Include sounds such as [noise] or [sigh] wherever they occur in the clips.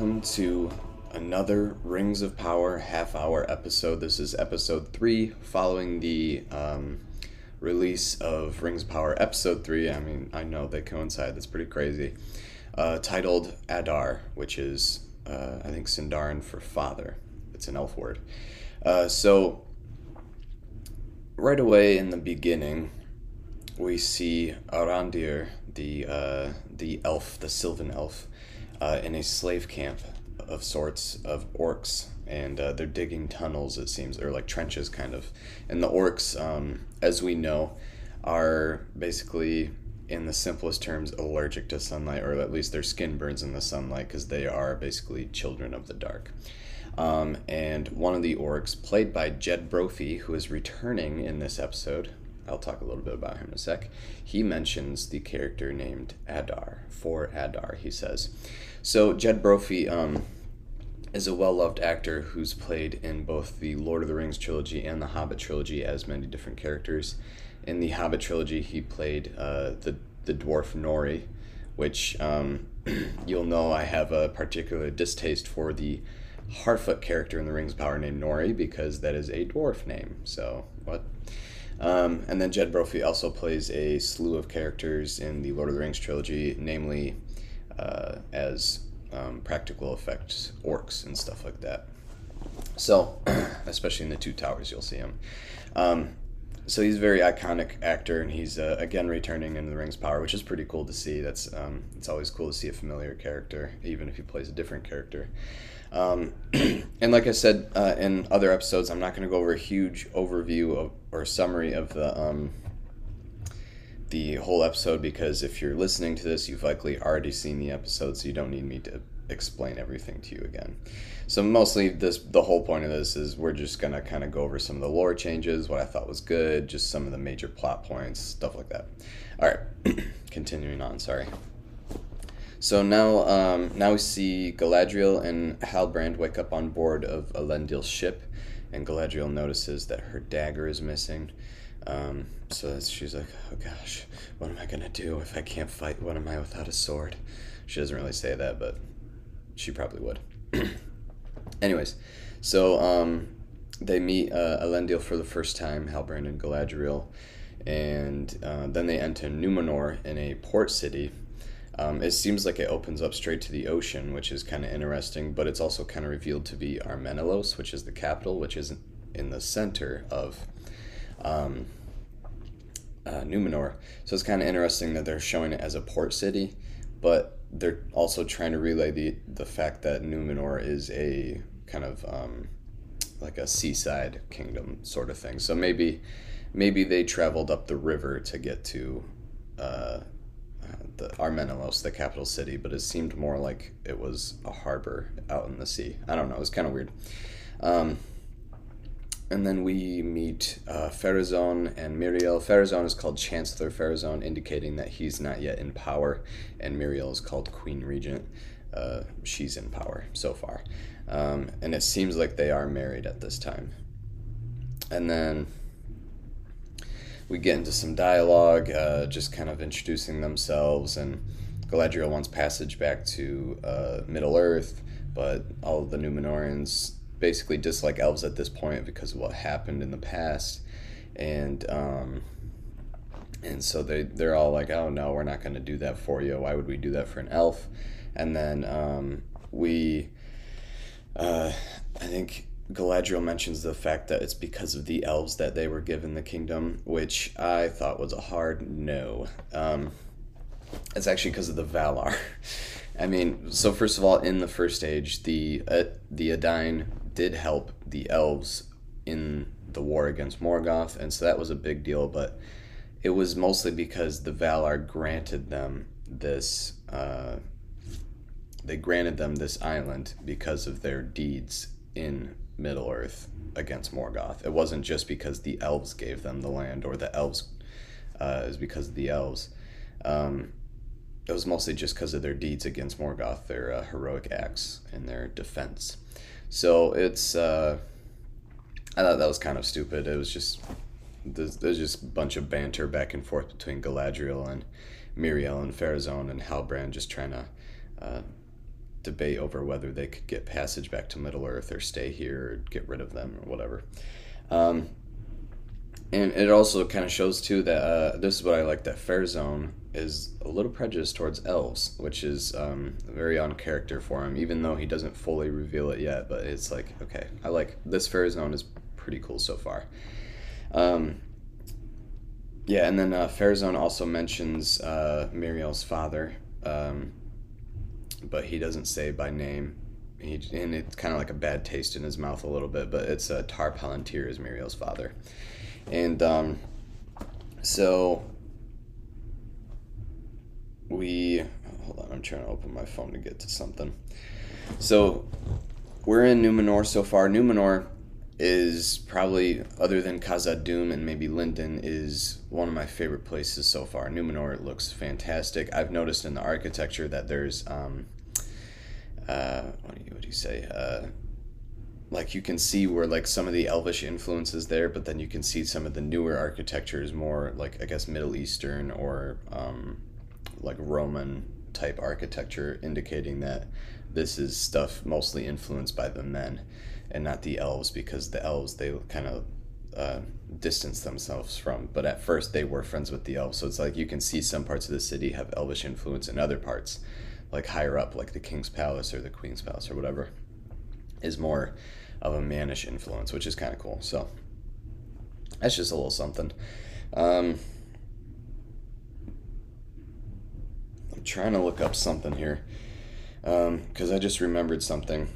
welcome to another Rings of Power half hour episode. This is episode three, following the um, release of Rings of Power episode three. I mean, I know they coincide, that's pretty crazy. Uh, titled Adar, which is, uh, I think, Sindarin for father. It's an elf word. Uh, so, right away in the beginning, we see Arondir, the uh, the elf, the Sylvan elf, uh, in a slave camp of sorts of orcs, and uh, they're digging tunnels. It seems, or like trenches, kind of. And the orcs, um, as we know, are basically, in the simplest terms, allergic to sunlight, or at least their skin burns in the sunlight because they are basically children of the dark. Um, and one of the orcs, played by Jed Brophy, who is returning in this episode, I'll talk a little bit about him in a sec. He mentions the character named Adar, for Adar, he says. So, Jed Brophy um, is a well loved actor who's played in both the Lord of the Rings trilogy and the Hobbit trilogy as many different characters. In the Hobbit trilogy, he played uh, the, the dwarf Nori, which um, [clears throat] you'll know I have a particular distaste for the Harfoot character in the Rings of Power named Nori because that is a dwarf name. So, what? Um, and then Jed Brophy also plays a slew of characters in the Lord of the Rings trilogy, namely uh, as um, practical effects orcs and stuff like that. So, [clears throat] especially in the Two Towers, you'll see him. Um, so he's a very iconic actor, and he's uh, again returning in the Rings Power, which is pretty cool to see. That's um, it's always cool to see a familiar character, even if he plays a different character. Um, [clears throat] and like I said uh, in other episodes, I'm not going to go over a huge overview of, or summary of the um, the whole episode because if you're listening to this, you've likely already seen the episode, so you don't need me to explain everything to you again. So mostly this the whole point of this is we're just gonna kind of go over some of the lore changes, what I thought was good, just some of the major plot points, stuff like that. All right, [clears throat] continuing on. Sorry. So now, um, now we see Galadriel and Halbrand wake up on board of Elendil's ship, and Galadriel notices that her dagger is missing. Um, so she's like, "Oh gosh, what am I gonna do if I can't fight? What am I without a sword?" She doesn't really say that, but she probably would. [clears throat] Anyways, so um, they meet uh, Elendil for the first time, Halbrand and Galadriel, and uh, then they enter Numenor in a port city um, it seems like it opens up straight to the ocean, which is kind of interesting, but it's also kind of revealed to be Armenelos, which is the capital, which is in the center of um, uh, Numenor. So it's kind of interesting that they're showing it as a port city, but they're also trying to relay the, the fact that Numenor is a kind of um, like a seaside kingdom sort of thing. So maybe maybe they traveled up the river to get to uh, the Armenelos, the capital city, but it seemed more like it was a harbor out in the sea. I don't know. It was kind of weird. Um, and then we meet uh, Pharazôn and Míriel. Pharazôn is called Chancellor Pharazôn, indicating that he's not yet in power, and Míriel is called Queen Regent. Uh, she's in power so far. Um, and it seems like they are married at this time. And then we get into some dialogue, uh, just kind of introducing themselves, and Galadriel wants passage back to uh, Middle Earth, but all of the Numenorians basically dislike elves at this point because of what happened in the past, and um, and so they they're all like, oh no, we're not going to do that for you. Why would we do that for an elf? And then um, we, uh, I think Galadriel mentions the fact that it's because of the elves that they were given the kingdom, which I thought was a hard no. Um, it's actually because of the Valar. [laughs] I mean, so first of all, in the first age, the uh, the Edain did help the elves in the war against Morgoth, and so that was a big deal. But it was mostly because the Valar granted them this. Uh, they granted them this island because of their deeds in Middle Earth against Morgoth. It wasn't just because the elves gave them the land or the elves uh, is because of the elves. Um, it was mostly just because of their deeds against Morgoth, their uh, heroic acts and their defense. So it's uh, I thought that was kind of stupid. It was just there's, just a bunch of banter back and forth between Galadriel and Míriel and Pharazôn and Halbrand just trying to uh, debate over whether they could get passage back to Middle Earth or stay here or get rid of them or whatever. Um, and it also kind of shows too that uh, this is what I like that Pharazôn is a little prejudiced towards elves, which is um, very on character for him, even though he doesn't fully reveal it yet. But it's like, okay, I like this Pharazôn is pretty cool so far. Um, yeah, and then uh, Pharazôn also mentions uh, Míriel's father, um, but he doesn't say by name. He, and it's kind of like a bad taste in his mouth a little bit, but it's uh, Tar Palantir is Muriel's father. And um, so we hold on, I'm trying to open my phone to get to something. So we're in Numenor so far. Numenor is probably other than Khazad-dûm and maybe Lindon is one of my favorite places so far. Numenor looks fantastic. I've noticed in the architecture that there's um, uh, what do you what do you say? Uh, like you can see where like some of the elvish influences there, but then you can see some of the newer architecture is more like I guess Middle Eastern or um, like Roman type architecture, indicating that this is stuff mostly influenced by the men and not the elves, because the elves they kind of uh, distance themselves from. But at first, they were friends with the elves, so it's like you can see some parts of the city have elvish influence, and other parts, like higher up, like the king's palace or the queen's palace or whatever, is more of a mannish influence, which is kind of cool. So that's just a little something. Um, I'm trying to look up something here because um, I just remembered something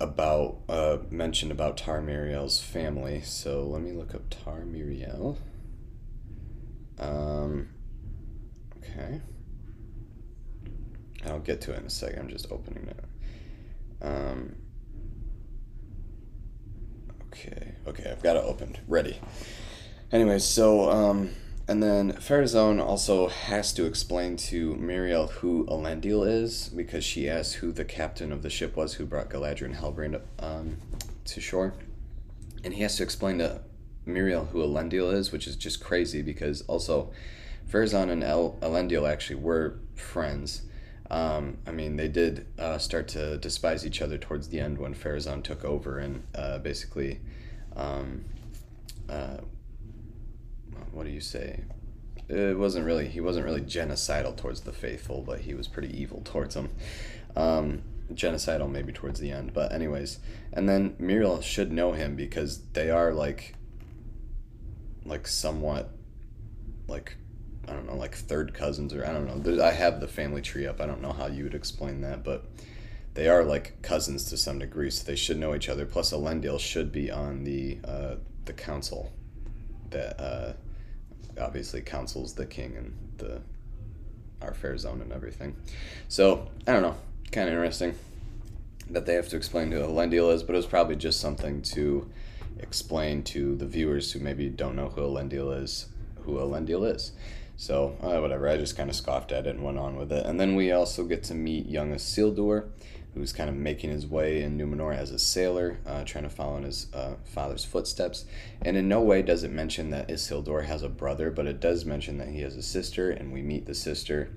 about uh, mentioned about Tar Míriel's family. So let me look up Tar Míriel. Um, okay. I'll get to it in a second. I'm just opening it. Um, okay. Okay, I've got it opened. Ready. Anyways, so um, and then Pharazôn also has to explain to Muriel who Elendil is because she asked who the captain of the ship was who brought Galadriel and Halbrand um, to shore. And he has to explain to Muriel who Elendil is, which is just crazy because also Pharazôn and El- Elendil actually were friends. Um, I mean, they did uh, start to despise each other towards the end when Pharazôn took over and uh, basically um, uh, what do you say? It wasn't really he wasn't really genocidal towards the faithful, but he was pretty evil towards them. Um, genocidal maybe towards the end, but anyways, and then Muriel should know him because they are like like somewhat like I don't know, like third cousins or I don't know. I have the family tree up. I don't know how you would explain that, but they are like cousins to some degree, so they should know each other. Plus, Elendil should be on the uh, the council that uh, obviously counsels the king and the Ar-Pharazôn and everything. So I don't know, kind of interesting that they have to explain who Elendil is, but it was probably just something to explain to the viewers who maybe don't know who Elendil is, who Elendil is. So uh, whatever, I just kind of scoffed at it and went on with it. And then we also get to meet young Isildur, who's kind of making his way in Numenor as a sailor, uh, trying to follow in his uh, father's footsteps. And in no way does it mention that Isildur has a brother, but it does mention that he has a sister, and we meet the sister.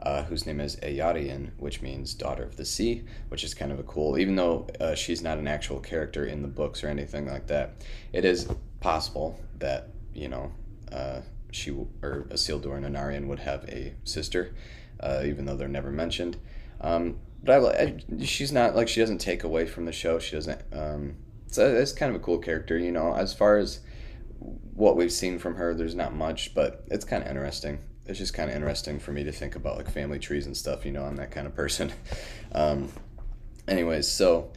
Uh, whose name is Eärien, which means daughter of the sea, which is kind of a cool, even though uh, she's not an actual character in the books or anything like that, it is possible that, you know, uh, she or Isildur and Anarion would have a sister, uh, even though they're never mentioned. Um, but I, I, she's not like she doesn't take away from the show. She doesn't. Um, so it's kind of a cool character, you know. As far as what we've seen from her, there's not much, but it's kind of interesting. It's just kind of interesting for me to think about like family trees and stuff. You know, I'm that kind of person. [laughs] Um, anyways, so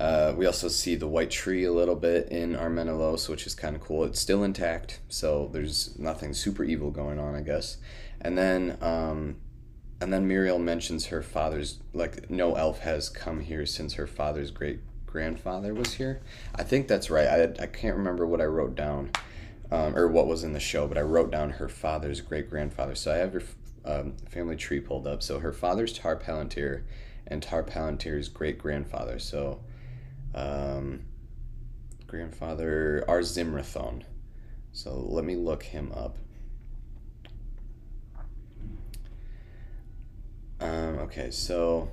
uh, we also see the white tree a little bit in Armenelos, which is kind of cool. It's still intact, so there's nothing super evil going on, I guess. And then um, and then Míriel mentions her father's like no elf has come here since her father's great grandfather was here. I think that's right. I, I can't remember what I wrote down um, or what was in the show, but I wrote down her father's great grandfather. So I have her um, family tree pulled up. So her father's Tar Palantir and Tar Palantir's great grandfather. So um, grandfather Ar-Zimrathôn. So let me look him up. Um, okay, so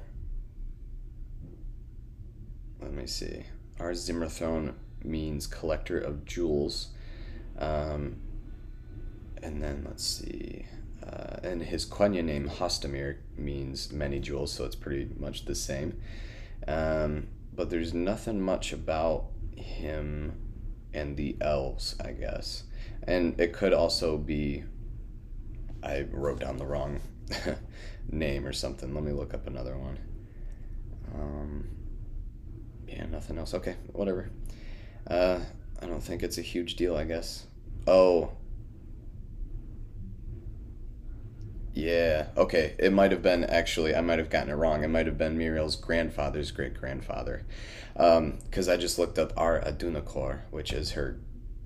let me see. Zimrathôn means collector of jewels. Um, and then let's see. Uh, and his Quenya name, Hostamir, means many jewels, so it's pretty much the same. Um, but there's nothing much about him and the elves, I guess. And it could also be I wrote down the wrong [laughs] name or something. Let me look up another one. Um, yeah, nothing else. Okay, whatever. Uh, I don't think it's a huge deal, I guess. Oh. Yeah, okay. It might have been actually, I might have gotten it wrong. It might have been Muriel's grandfather's great grandfather. Because um, I just looked up Ar Adûnakhôr, which is her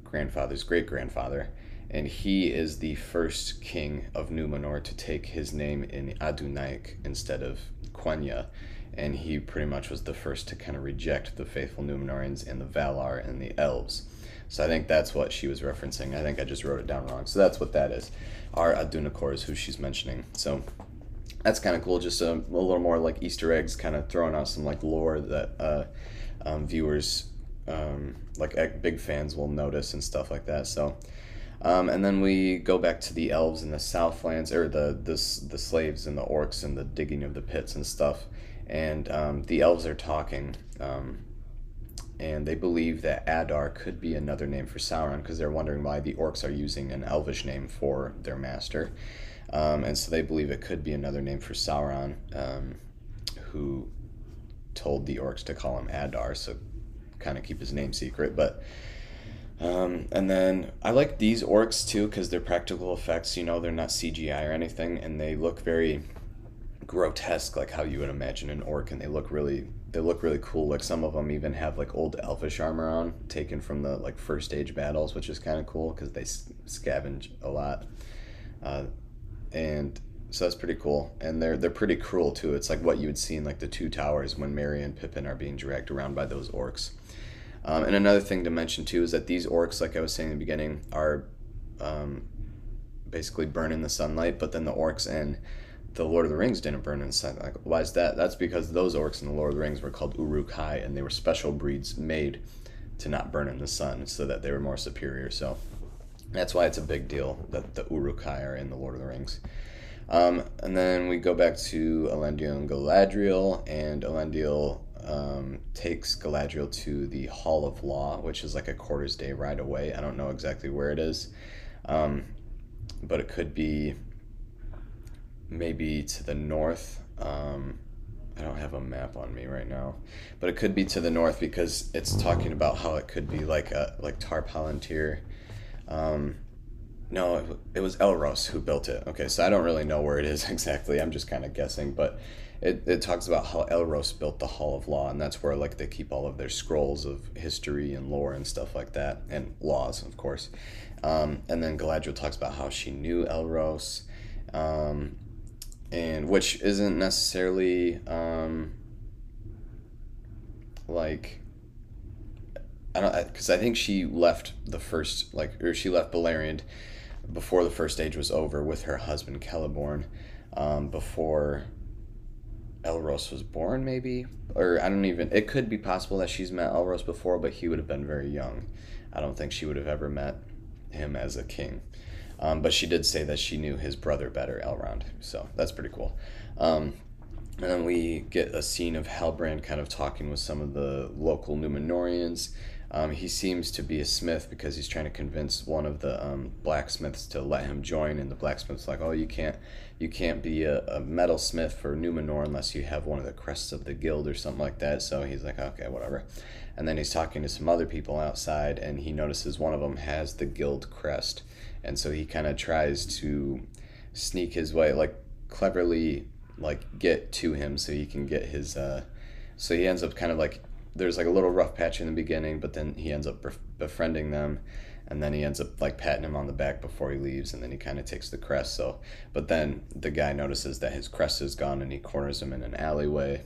grandfather's great grandfather. And he is the first king of Numenor to take his name in Adunaic instead of Quenya and he pretty much was the first to kind of reject the faithful Numenorians and the Valar and the elves. So I think that's what she was referencing. I think I just wrote it down wrong. So that's what that is. Ar Adûnakhôr is who she's mentioning. So that's kind of cool. Just a, a, little more like Easter eggs, kind of throwing out some like lore that uh, um, viewers, um, like big fans, will notice and stuff like that. So. Um, and then we go back to the elves in the Southlands, or the, the the slaves and the orcs and the digging of the pits and stuff and um, the elves are talking, um, and they believe that Adar could be another name for Sauron because they're wondering why the orcs are using an elvish name for their master, um, and so they believe it could be another name for Sauron, um, who told the orcs to call him Adar, so kind of keep his name secret, but. Um, and then I like these orcs too because they're practical effects. You know, they're not CGI or anything, and they look very grotesque like how you would imagine an orc and they look really they look really cool like some of them even have like old elfish armor on taken from the like first age battles which is kind of cool because they scavenge a lot. Uh, and so that's pretty cool and they're they're pretty cruel too. It's like what you would see in like the two towers when Merry and Pippin are being dragged around by those orcs. Um, and another thing to mention too is that these orcs like I was saying in the beginning are um, basically burn in the sunlight but then the orcs and the Lord of the Rings didn't burn in the sun. Like, why is that? That's because those orcs in the Lord of the Rings were called Uruk-hai, and they were special breeds made to not burn in the sun, so that they were more superior. So that's why it's a big deal that the Uruk-hai are in the Lord of the Rings. Um, and then we go back to Elendil and Galadriel, and Elendil um, takes Galadriel to the Hall of Law, which is like a quarter's day ride away. I don't know exactly where it is, um, but it could be maybe to the north. Um, I don't have a map on me right now, but it could be to the north because it's talking about how it could be like a like Tar Palantir. Um, no, it, was Elros who built it. Okay, so I don't really know where it is [laughs] exactly. I'm just kind of guessing, but it, it talks about how Elros built the Hall of Law, and that's where like they keep all of their scrolls of history and lore and stuff like that, and laws, of course. Um, and then Galadriel talks about how she knew Elros. Um, and which isn't necessarily um, like I don't because I think she left the first like or she left Beleriand before the first stage was over with her husband Celeborn um, before Elros was born maybe? Or I don't even it could be possible that she's met Elros before but he would have been very young. I don't think she would have ever met him as a king um, but she did say that she knew his brother better, Elrond. So that's pretty cool. Um, and then we get a scene of Halbrand kind of talking with some of the local Numenorians. Um, he seems to be a smith because he's trying to convince one of the um, blacksmiths to let him join, and the blacksmith's like, "Oh, you can't, you can't be a, a metalsmith for Numenor unless you have one of the crests of the guild or something like that." So he's like, "Okay, whatever." And then he's talking to some other people outside, and he notices one of them has the guild crest, and so he kind of tries to sneak his way, like cleverly, like get to him so he can get his. Uh, so he ends up kind of like there's like a little rough patch in the beginning, but then he ends up befriending them, and then he ends up like patting him on the back before he leaves, and then he kind of takes the crest. So, but then the guy notices that his crest is gone, and he corners him in an alleyway,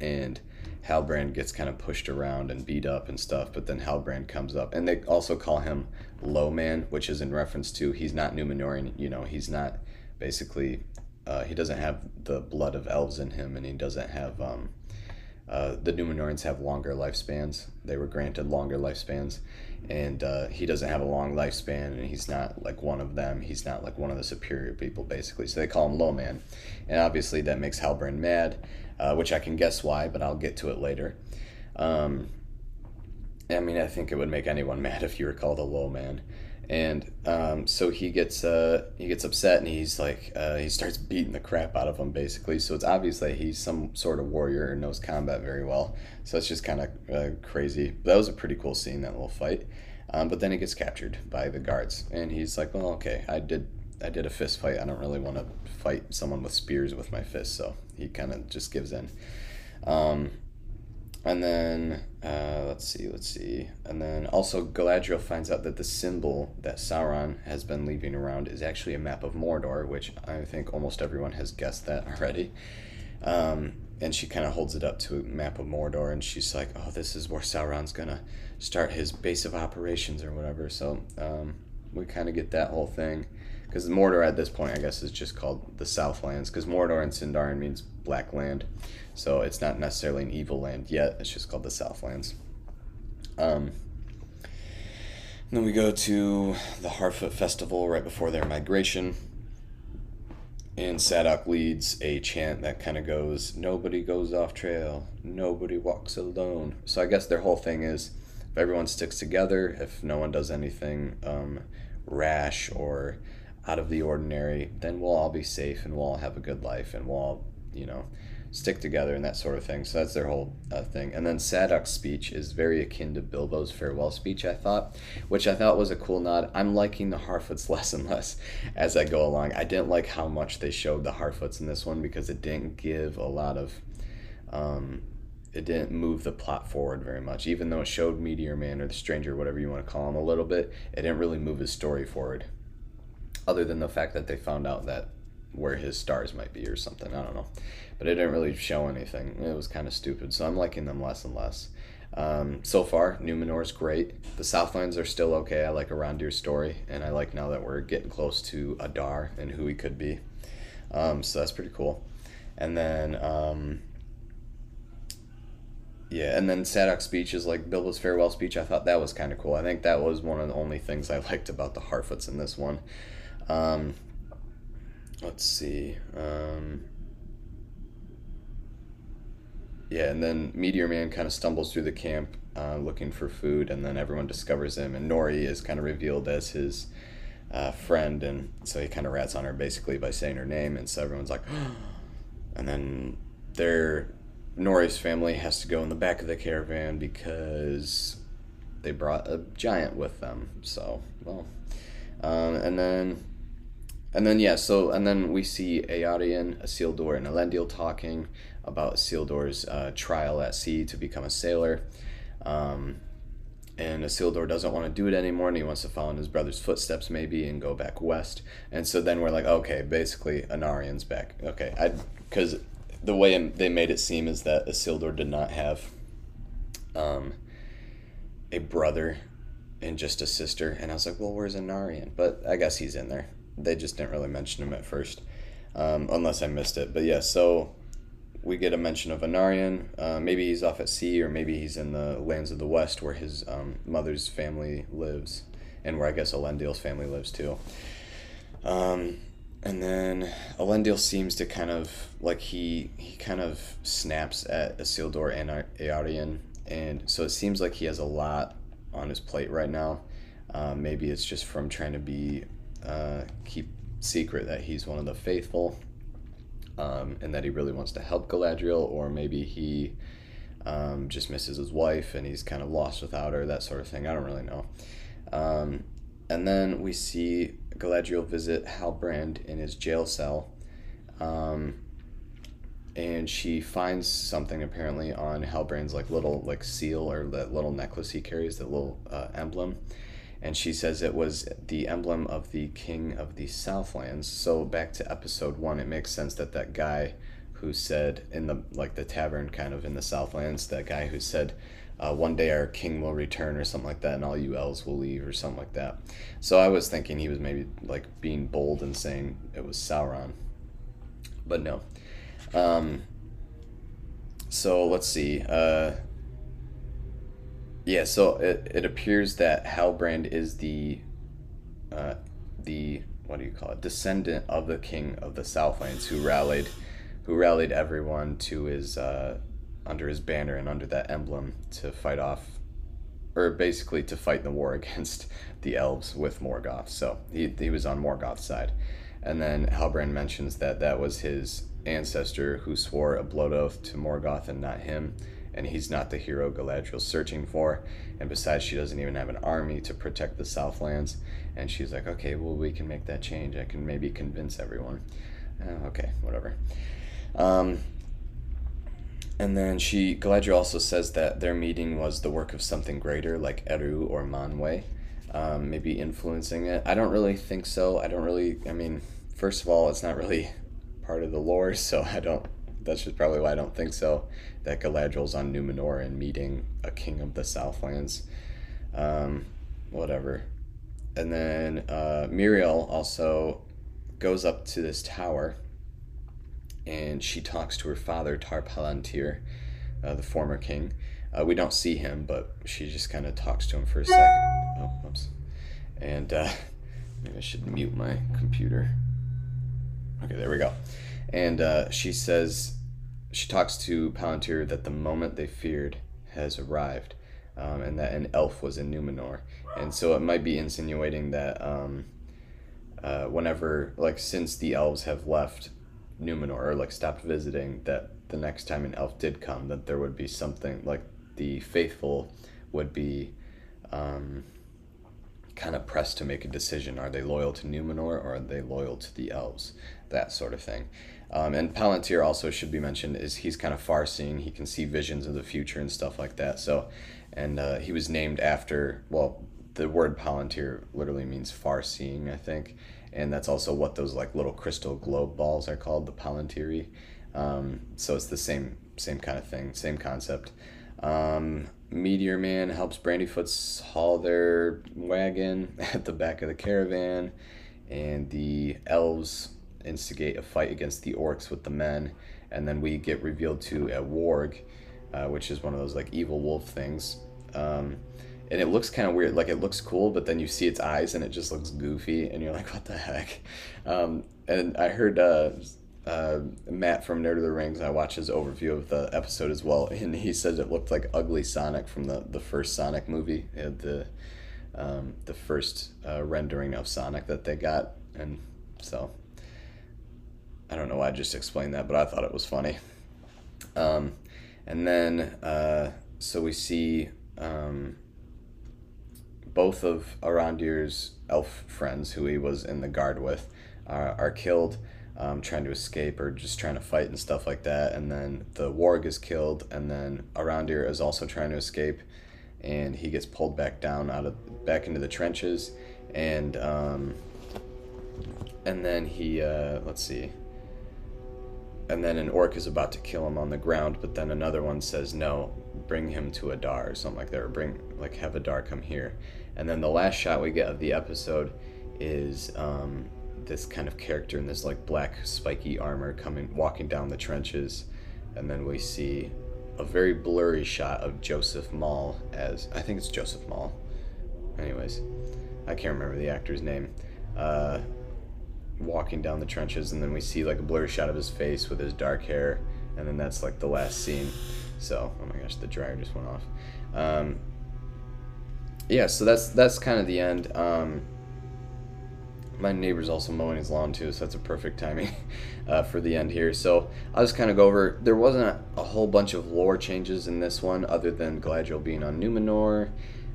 and Halbrand gets kind of pushed around and beat up and stuff, but then Halbrand comes up, and they also call him Low Man, which is in reference to he's not Numenorian. You know, he's not basically uh, he doesn't have the blood of elves in him, and he doesn't have um, uh, the Numenorians have longer lifespans. They were granted longer lifespans, and uh, he doesn't have a long lifespan, and he's not like one of them. He's not like one of the superior people, basically. So they call him Low Man, and obviously that makes Halbrand mad, uh, which I can guess why, but I'll get to it later. Um, I mean, I think it would make anyone [laughs] mad if you were called a Low Man. And um, so he gets uh, he gets upset and he's like uh, he starts beating the crap out of him basically. So it's obvious that he's some sort of warrior and knows combat very well. So it's just kind of uh, crazy. But that was a pretty cool scene that little fight. Um, but then he gets captured by the guards and he's like well okay I did I did a fist fight. I don't really want to fight someone with spears with my fists so he kind of just gives in um, and then uh, let's see, let's see. And then also Galadriel finds out that the symbol that Sauron has been leaving around is actually a map of Mordor, which I think almost everyone has guessed that already. Um, and she kind of holds it up to a map of Mordor, and she's like, "Oh, this is where Sauron's gonna start his base of operations or whatever." So um, we kind of get that whole thing because Mordor at this point, I guess, is just called the Southlands because Mordor and Sindarin means black land, so it's not necessarily an evil land yet. It's just called the Southlands. Um, then we go to the Harfoot Festival right before their migration. And Sadoc leads a chant that kind of goes, Nobody goes off trail, nobody walks alone. So I guess their whole thing is if everyone sticks together, if no one does anything um, rash or out of the ordinary, then we'll all be safe and we'll all have a good life and we'll all, you know, stick together and that sort of thing. So that's their whole uh, thing. And then Sadoc's speech is very akin to Bilbo's farewell speech, I thought, which I thought was a cool nod. I'm liking the Harfoots [laughs] less and less as I go along. I didn't like how much they showed the Harfoots in this one because it didn't give a lot of. Um, it didn't move the plot forward very much. Even though it showed Meteor Man or the Stranger, whatever you want to call him, a little bit, it didn't really move his story forward other than the fact that they found out that where his stars might be or something. I don't know, but it didn't really show anything. It was kind of stupid. So I'm liking them less and less. Um, so far, Numenor's great. The Southlands are still okay. I like Arondir's story, and I like now that we're getting close to Adar and who he could be. Um, so that's pretty cool. And then, um, yeah, and then Sadoc's speech is like Bilbo's farewell speech. I thought that was kind of cool. I think that was one of the only things I liked about the Harfoots in this one. Um, let's see. Um, yeah, and then Meteor Man kind of stumbles through the camp uh, looking for food, and then everyone discovers him, and Nori is kind of revealed as his uh, friend, and so he kind of rats on her basically by saying her name, and so everyone's like, [gasps] and then their Nori's family has to go in the back of the caravan because they brought a giant with them. So, well, um, and then and then yeah, so and then we see Eärien, Isildur, and Elendil talking about Isildur's uh, trial at sea to become a sailor. Um, and Isildur doesn't want to do it anymore, and he wants to follow in his brother's footsteps maybe and go back west. And so then we're like, okay, basically Anárion's back. Okay, I because the way they made it seem is that Isildur did not have um, a brother and just a sister, and I was like, well, where's Anárion? But I guess he's in there they just didn't really mention him at first, um, unless I missed it. But yeah, so we get a mention of Anárion. Uh, maybe he's off at sea, or maybe he's in the lands of the west where his um, mother's family lives, and where I guess Elendil's family lives too. Um, and then Elendil seems to kind of like he he kind of snaps at Isildur and Eärien, and so it seems like he has a lot on his plate right now. Uh, maybe it's just from trying to be uh, keep secret that he's one of the faithful um, and that he really wants to help Galadriel, or maybe he um, just misses his wife and he's kind of lost without her, that sort of thing. I don't really know. Um, and then we see Galadriel visit Halbrand in his jail cell. Um, and she finds something apparently on Halbrand's like little like seal or that little necklace he carries, that little uh, emblem and she says it was the emblem of the king of the southlands. So back to episode one it makes sense that that guy who said in the like the tavern kind of in the southlands that guy who said uh, one day our king will return or something like that and all you elves will leave or something like that. So i was thinking he was maybe like being bold and saying it was sauron. But no. Um, so let's see. Uh, yeah, so it, it appears that Halbrand is the uh, the what do you call it descendant of the king of the Southlands who rallied who rallied everyone to his uh, under his banner and under that emblem to fight off or basically to fight the war [laughs] against the elves with Morgoth. So he, he was on Morgoth's side. And then Halbrand mentions that that was his ancestor who swore a blood oath to Morgoth and not him. And he's not the hero Galadriel's searching for. And besides, she doesn't even have an army to protect the Southlands. And she's like, okay, well, we can make that change. I can maybe convince everyone. Uh, okay, whatever. Um, and then she, Galadriel also says that their meeting was the work of something greater, like Eru or Manwë, um, maybe influencing it. I don't really think so. I don't really, I mean, first of all, it's not really part of the lore, [laughs] so I don't. That's just probably why I don't think so. That Galadriel's on Numenor and meeting a king of the Southlands, um, whatever. And then uh, Míriel also goes up to this tower, and she talks to her father Tar Palantir, uh, the former king. Uh, we don't see him, but she just kind of talks to him for a second. Oh, whoops. And uh, [laughs] maybe I should mute my computer. Okay, there we go. And uh, she says, she talks to Palantir that the moment they feared has arrived, um, and that an elf was in Numenor. And so it might be insinuating that um, uh, whenever, like, since the elves have left Numenor, or like stopped visiting, that the next time an elf did come, that there would be something like the faithful would be um, kind of pressed to make a decision. Are they loyal to Numenor or are they loyal to the elves? That sort of thing. Um, and Palantir also should be mentioned is he's kind of far seeing. He can see visions of the future and stuff like that. So, and uh, he was named after, well, the word Palantir literally means far seeing, I think. And that's also what those like little crystal globe balls are called, the Palantiri. Um, so it's the same same kind of thing, same concept. Um, Meteor Man helps Brandyfoots haul their wagon [laughs] at the back of the caravan, and the elves instigate a fight against the orcs with the men, and then we get revealed to a warg, uh, which is one of those like evil wolf things. Um, and it looks kind of weird. Like it looks cool, but then you see its eyes and it just looks goofy, and you're like, [laughs] what the heck? Um, and I heard uh, uh, Matt from Nerd of the Rings. I watched his overview of the episode as well, [laughs] and he said it looked like ugly Sonic from the, the first Sonic movie. Had the um, the first uh, rendering of Sonic that they got, and so I don't know why I just explained that, but I thought it was funny. Um, and then uh, so we see um, both of Arondir's elf friends, who he was in the guard with, are, are killed um, trying to escape or just trying to fight and stuff like that. And then the warg is killed, and then Arondir is also trying to escape, and he gets pulled back down out of back into the trenches, and um, and then he uh, let's see. And then an orc is about to kill him on the ground, but then another one says, "No, bring him to Adar or something like that, or bring like have Adar come here." And then the last shot we get of the episode is um, this kind of character in this like black spiky armor coming walking down the trenches and then we see a very blurry shot of Joseph Mawle as I think it's Joseph Mawle. Anyways, I can't remember the actor's name. Uh, walking down the trenches, and then we see like a blurry shot of his face with his dark hair, and then that's like the last scene. So, oh my gosh, the dryer just went off. Um, yeah, so that's that's kind of the end. Um, my neighbor's also mowing his lawn too, so that's a perfect timing [laughs] uh, for the end here. So I'll just kind of go over. There wasn't a, a, whole bunch of lore changes in this one, other than Galadriel being on Numenor,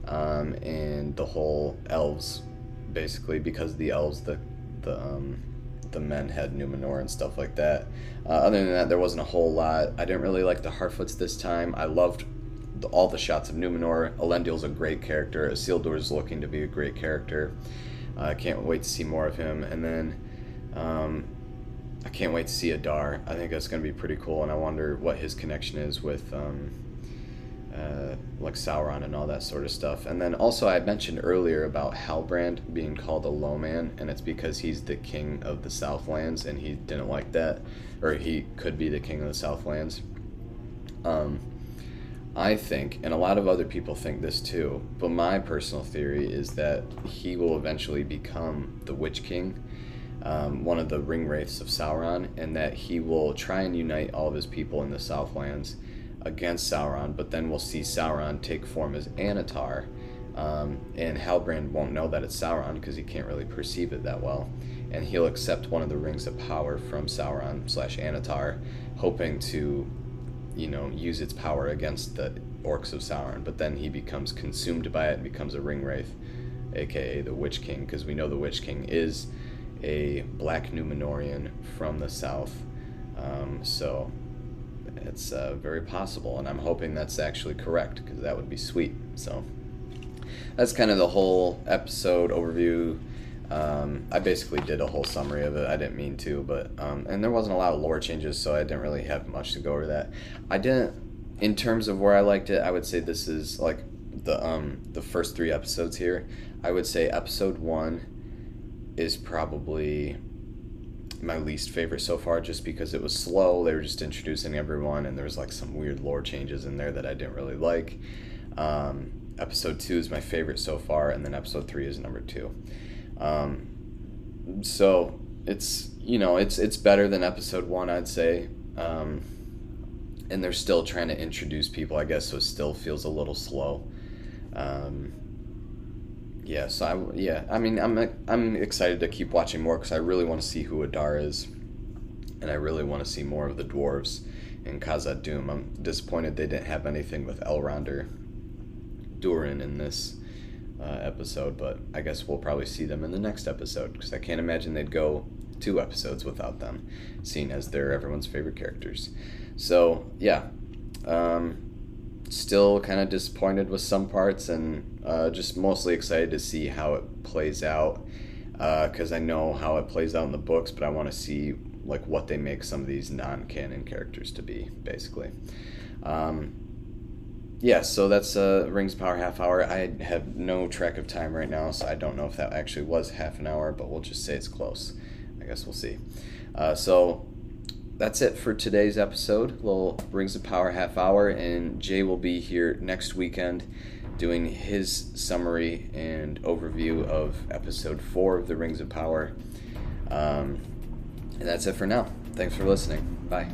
um, and the whole elves, basically because the elves, the the um, the men had Numenor and stuff like that. Uh, other than that, there wasn't a whole lot. I didn't really like the Harfoots this time. I loved the, all the shots of Numenor. Elendil's a great character. Isildur's looking to be a great character. I can't wait to see more of him. And then um, I can't wait to see Adar. I think that's going to be pretty cool, and I wonder what his connection is with um, uh, like Sauron and all that sort of stuff. And then also I mentioned earlier about Halbrand being called a low man, and it's because he's the king of the Southlands, and he didn't like that, or he could be the king of the Southlands. Um, I think, and a lot of other people think this too, but my personal theory is that he will eventually become the Witch King, um, one of the ring wraiths of Sauron, and that he will try and unite all of his people in the Southlands against Sauron, but then we'll see Sauron take form as Annatar. um, and Halbrand won't know that it's Sauron because he can't really perceive it that well, and he'll accept one of the rings of power from Sauron slash Annatar, hoping to you know, use its power against the orcs of Sauron, but then he becomes consumed by it and becomes a ring wraith, aka the Witch King, because we know the Witch King is a black Numenorian from the south. Um, so it's uh, very possible, and I'm hoping that's actually correct, because that would be sweet. So that's kind of the whole episode overview. Um, I basically did a whole summary of it. I didn't mean to, but um, and there wasn't a lot of lore changes, so I didn't really have much to go over that. I didn't, in terms of where I liked it, I would say this is like the um the first three episodes here. I would say episode one is probably my least favorite so far, just because it was slow. They were just introducing everyone, and there was like some weird lore changes in there that I didn't really like. Um, episode two is my favorite so far, and then episode three is number two. Um, so it's you know it's it's better than episode one, I'd say. Um, and they're still trying to introduce people, I guess, so it still feels a little slow. Um, yeah, so I yeah, I mean, I'm I'm excited to keep watching more because I really want to see who Adar is, and I really want to see more of the dwarves in Khazad Dûm. I'm disappointed they didn't have anything with Elrond or Durin in this uh, episode, but I guess we'll probably see them in the next episode because I can't imagine they'd go two episodes without them, seeing as they're everyone's favorite characters. So yeah, um, still kind of disappointed with some parts, and uh, just mostly excited to see how it plays out because uh, I know how it plays out in the books, but I want to see like what they make some of these non-canon characters to be, basically. Um, yeah, so that's uh, Rings Power half hour. I have no track of time right now, so I don't know if that actually was half an hour, but we'll just say it's close. I guess we'll see. Uh, so that's it for today's episode. Little Rings of Power half hour, and Jay will be here next weekend doing his summary and overview of episode four of the Rings of Power. Um, and that's it for now. Thanks for listening. Bye.